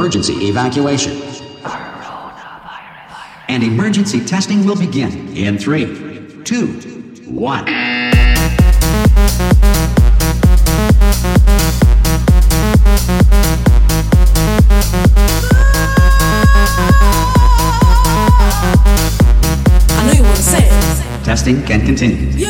emergency evacuation. And emergency testing will begin in three, two, one. Testing can continue.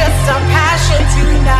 just a passion tonight.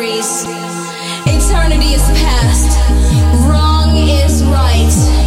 boundaries. Eternity is past, wrong is right.